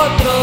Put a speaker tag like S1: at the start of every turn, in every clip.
S1: otro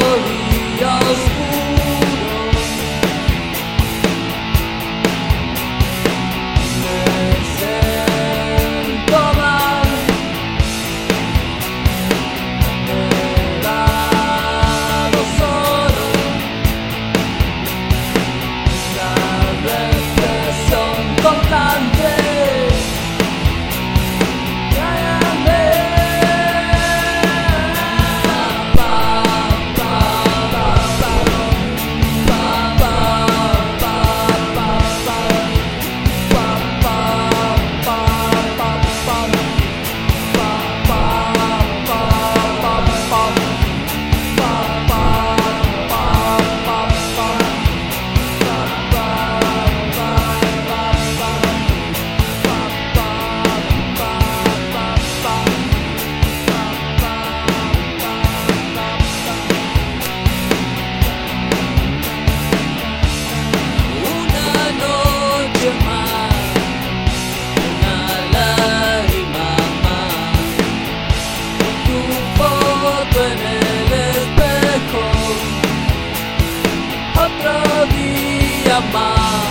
S1: amar,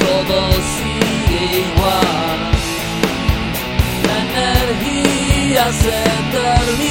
S1: todo sigue igual. La energía se termina.